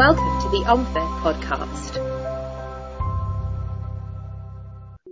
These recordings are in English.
Welcome to the OMFIF podcast.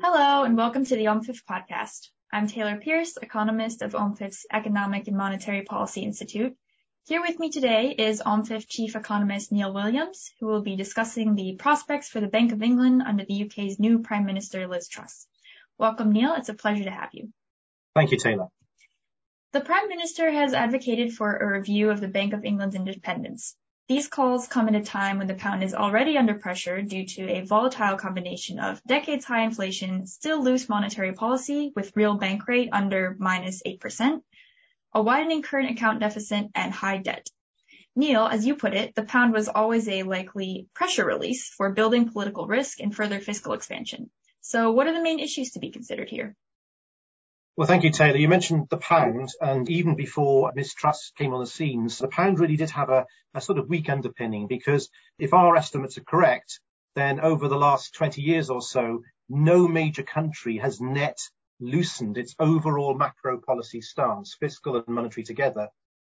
Hello, and welcome to the OMFIF podcast. I'm Taylor Pearce, economist of OMFIF's Economic and Monetary Policy Institute. Here with me today is OMFIF Chief Economist Neil Williams, who will be discussing the prospects for the Bank of England under the UK's new Prime Minister Liz Truss. Welcome, Neil. It's a pleasure to have you. Thank you, Taylor. The Prime Minister has advocated for a review of the Bank of England's independence. These calls come at a time when the pound is already under pressure due to a volatile combination of decades-high inflation, still loose monetary policy with real bank rate under minus 8%, a widening current account deficit, and high debt. Neil, as you put it, the pound was always a likely pressure release for building political risk and further fiscal expansion. So what are the main issues to be considered here? Well, thank you, Taylor. You mentioned the pound, and even before Ms Truss came on the scenes, the pound really did have a, a sort of weak underpinning because if our estimates are correct, then over the last 20 years or so, no major country has net loosened its overall macro policy stance, fiscal and monetary together,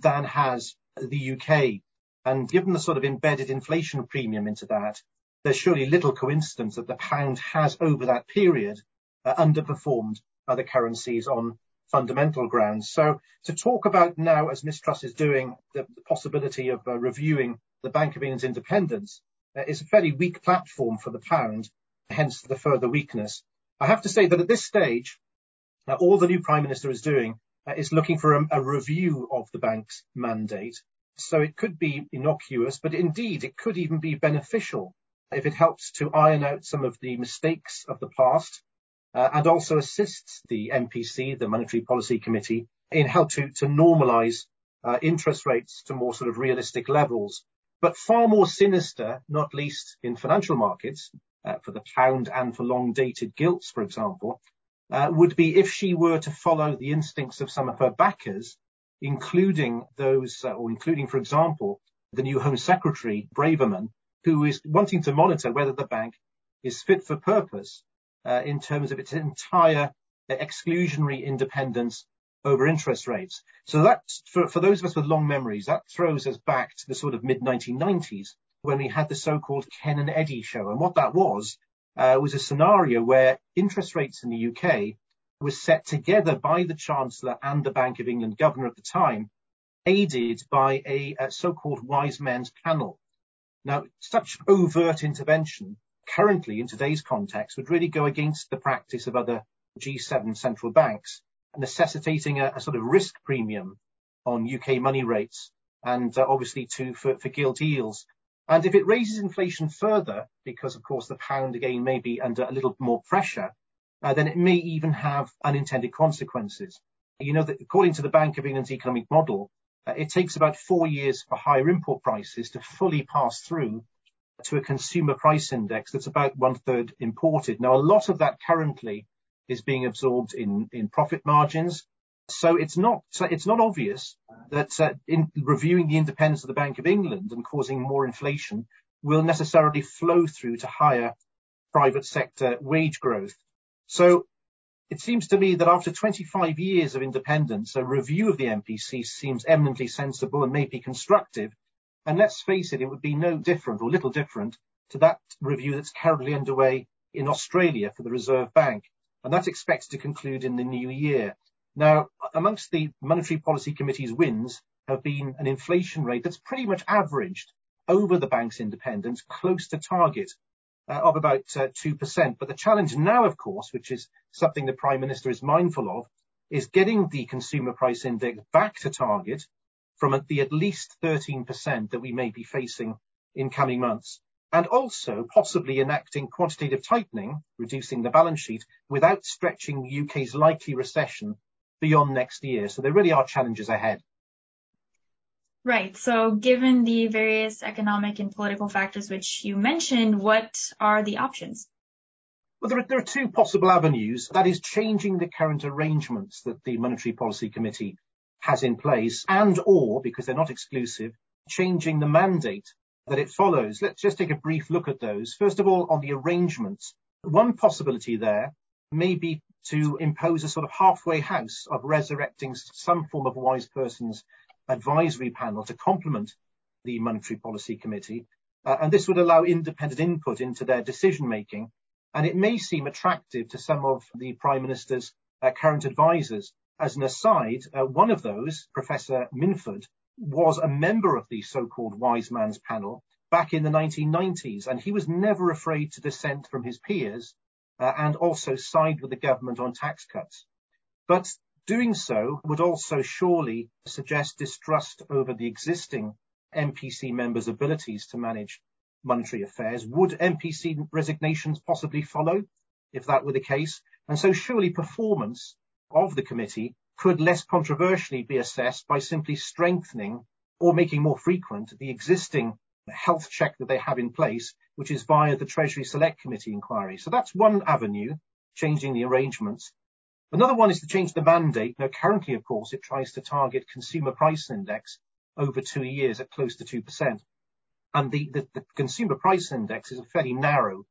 than has the UK. And given the sort of embedded inflation premium into that, there's surely little coincidence that the pound has, over that period, uh, underperformed other currencies on fundamental grounds. So to talk about now, as Ms Truss is doing, the, the possibility of uh, reviewing the Bank of England's independence uh, is a fairly weak platform for the pound, hence the further weakness. I have to say that at this stage, uh, all the new Prime Minister is doing uh, is looking for a, a review of the bank's mandate. So it could be innocuous, but indeed it could even be beneficial if it helps to iron out some of the mistakes of the past uh, and also assists the MPC, the Monetary Policy Committee, in how to, to normalise uh, interest rates to more sort of realistic levels. But far more sinister, not least in financial markets, uh, for the pound and for long dated gilts, for example, uh, would be if she were to follow the instincts of some of her backers, including those, uh, or including, for example, the new Home Secretary, Braverman, who is wanting to monitor whether the bank is fit for purpose in terms of its entire exclusionary independence over interest rates. So that, for, for those of us with long memories, that throws us back to the sort of mid 1990s when we had the so-called Ken and Eddie show. And what that was, uh, was a scenario where interest rates in the UK were set together by the Chancellor and the Bank of England governor at the time, aided by a, a so-called wise men's panel. Now, such overt intervention currently in today's context would really go against the practice of other G7 central banks, necessitating a, a sort of risk premium on UK money rates and uh, obviously too for, for gilt yields. And if it raises inflation further, because of course the pound again may be under a little more pressure, uh, then it may even have unintended consequences. You know that according to the Bank of England's economic model, uh, it takes about four years for higher import prices to fully pass through to a consumer price index that's about one third imported. Now, a lot of that currently is being absorbed in, in profit margins. So it's not, it's not obvious that uh, in reviewing the independence of the Bank of England and causing more inflation will necessarily flow through to higher private sector wage growth. So it seems to me that after 25 years of independence, a review of the MPC seems eminently sensible and may be constructive and let's face it, it would be no different or little different to that review that's currently underway in Australia for the Reserve Bank. And that's expected to conclude in the new year. Now, amongst the Monetary Policy Committee's wins have been an inflation rate that's pretty much averaged over the bank's independence, close to target uh, of about uh, 2%. But the challenge now, of course, which is something the Prime Minister is mindful of, is getting the consumer price index back to target from the at least 13% that we may be facing in coming months, and also possibly enacting quantitative tightening, reducing the balance sheet, without stretching the UK's likely recession beyond next year. So there really are challenges ahead. Right. So given the various economic and political factors which you mentioned, what are the options? Well, there are, there are two possible avenues. That is changing the current arrangements that the Monetary Policy Committee has in place and or, because they're not exclusive, changing the mandate that it follows. Let's just take a brief look at those. First of all, on the arrangements, one possibility there may be to impose a sort of halfway house of resurrecting some form of wise person's advisory panel to complement the Monetary Policy Committee. Uh, and this would allow independent input into their decision making. And it may seem attractive to some of the Prime Minister's uh, current advisors. As an aside, uh, one of those, Professor Minford, was a member of the so-called wise man's panel back in the 1990s, and he was never afraid to dissent from his peers uh, and also side with the government on tax cuts. But doing so would also surely suggest distrust over the existing MPC members' abilities to manage monetary affairs. Would MPC resignations possibly follow if that were the case? And so surely performance of the committee could less controversially be assessed by simply strengthening or making more frequent the existing health check that they have in place, which is via the Treasury Select Committee inquiry. So that's one avenue, changing the arrangements. Another one is to change the mandate. Now, currently, of course, it tries to target consumer price index over two years at close to 2%. And the, the, the consumer price index is a fairly narrow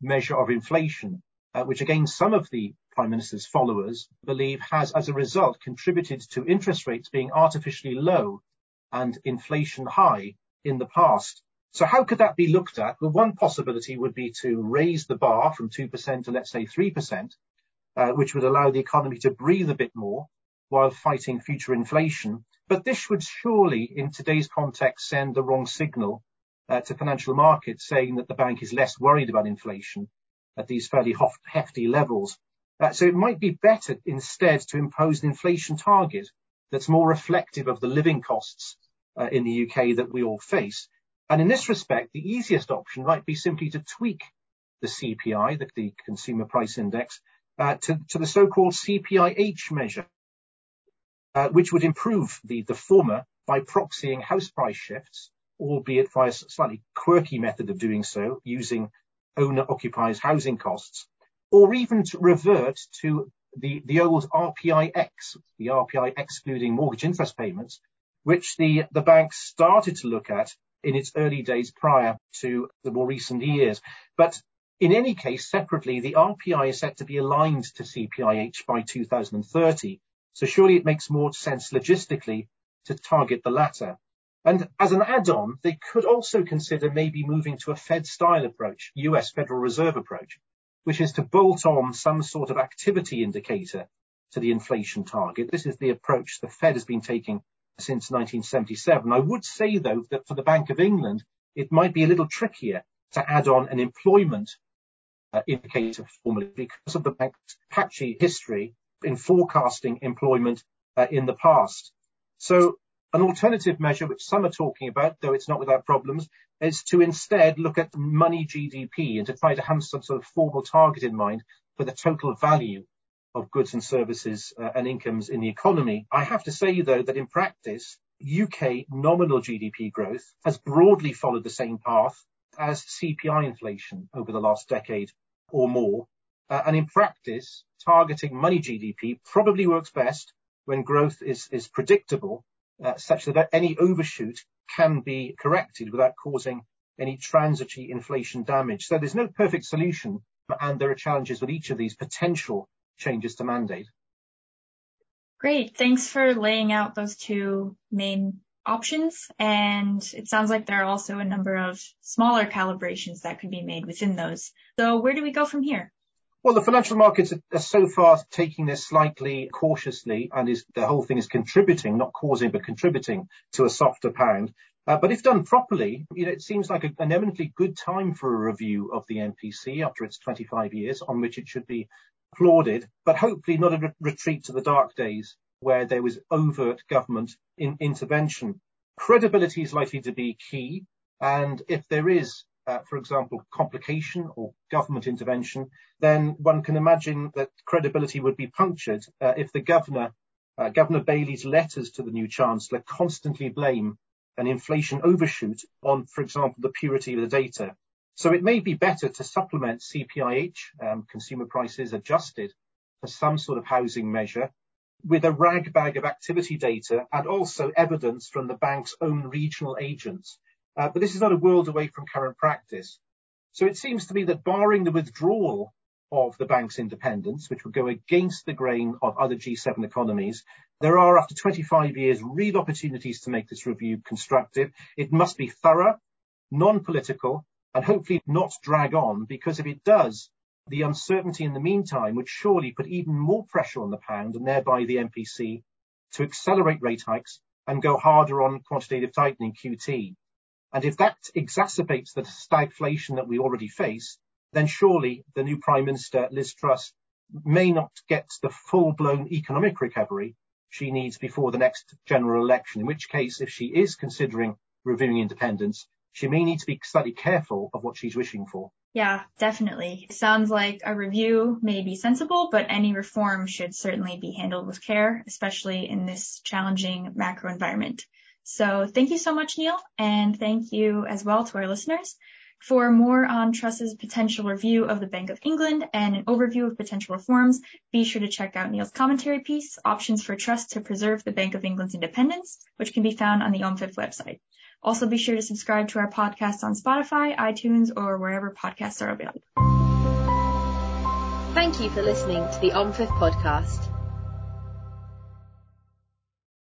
measure of inflation, uh, which again, some of the Prime Minister's followers believe has, as a result, contributed to interest rates being artificially low and inflation high in the past. So how could that be looked at? Well, one possibility would be to raise the bar from 2% to, let's say, 3%, uh, which would allow the economy to breathe a bit more while fighting future inflation. But this would surely, in today's context, send the wrong signal uh, to financial markets, saying that the bank is less worried about inflation at these fairly hefty levels. Uh, so it might be better instead to impose an inflation target that's more reflective of the living costs uh, in the UK that we all face. And in this respect, the easiest option might be simply to tweak the CPI, the, Consumer Price Index, uh, to, the so-called CPIH measure, which would improve the, the former by proxying house price shifts, albeit via a slightly quirky method of doing so, using owner-occupiers housing costs, or even to revert to the, the old RPIX, the RPI excluding mortgage interest payments, which the, the bank started to look at in its early days prior to the more recent years. But in any case, separately, the RPI is set to be aligned to CPIH by 2030. So surely it makes more sense logistically to target the latter. And as an add-on, they could also consider maybe moving to a Fed style approach, US Federal Reserve approach, which is to bolt on some sort of activity indicator to the inflation target. This is the approach the Fed has been taking since 1977. I would say, though, that for the Bank of England, it might be a little trickier to add on an employment uh, indicator formally because of the bank's patchy history in forecasting employment uh, in the past. So an alternative measure, which some are talking about, though it's not without problems, is to instead look at money GDP and to try to have some sort of formal target in mind for the total value of goods and services uh, and incomes in the economy. I have to say, though, that in practice, UK nominal GDP growth has broadly followed the same path as CPI inflation over the last decade or more. Uh, and in practice, targeting money GDP probably works best when growth is, is predictable, Uh, such that any overshoot can be corrected without causing any transitory inflation damage. So there's no perfect solution, and there are challenges with each of these potential changes to mandate. Great. Thanks for laying out those two main options. And it sounds like there are also a number of smaller calibrations that could be made within those. So where do we go from here? Well, the financial markets are so far taking this slightly cautiously and is the whole thing is contributing, not causing, but contributing to a softer pound. Uh, but if done properly, you know, it seems like a, an eminently good time for a review of the MPC after its 25 years on which it should be applauded, but hopefully not a re- retreat to the dark days where there was overt government in intervention. Credibility is likely to be key. And if there is, for example, complication or government intervention, then one can imagine that credibility would be punctured uh, if the governor, uh, Governor Bailey's letters to the new chancellor constantly blame an inflation overshoot on, for example, the purity of the data. So it may be better to supplement CPIH, um, consumer prices adjusted for some sort of housing measure, with a rag bag of activity data and also evidence from the bank's own regional agents. Uh, but this is not a world away from current practice. So it seems to me that barring the withdrawal of the bank's independence, which would go against the grain of other G7 economies, there are, after 25 years, real opportunities to make this review constructive. It must be thorough non-political, and hopefully not drag on, because if it does, the uncertainty in the meantime would surely put even more pressure on the pound and thereby the MPC to accelerate rate hikes and go harder on quantitative tightening QT. And if that exacerbates the stagflation that we already face, then surely the new Prime Minister, Liz Truss, may not get the full-blown economic recovery she needs before the next general election, in which case, if she is considering reviewing independence, she may need to be slightly careful of what she's wishing for. Yeah, definitely. It sounds like a review may be sensible, but any reform should certainly be handled with care, especially in this challenging macro environment. So thank you so much, Neil, and thank you as well to our listeners. For more on Truss's potential review of the Bank of England and an overview of potential reforms, be sure to check out Neil's commentary piece, Options for Truss to Preserve the Bank of England's Independence, which can be found on the OMFIF website. Also be sure to subscribe to our podcast on Spotify, iTunes, or wherever podcasts are available. Thank you for listening to the OMFIF podcast.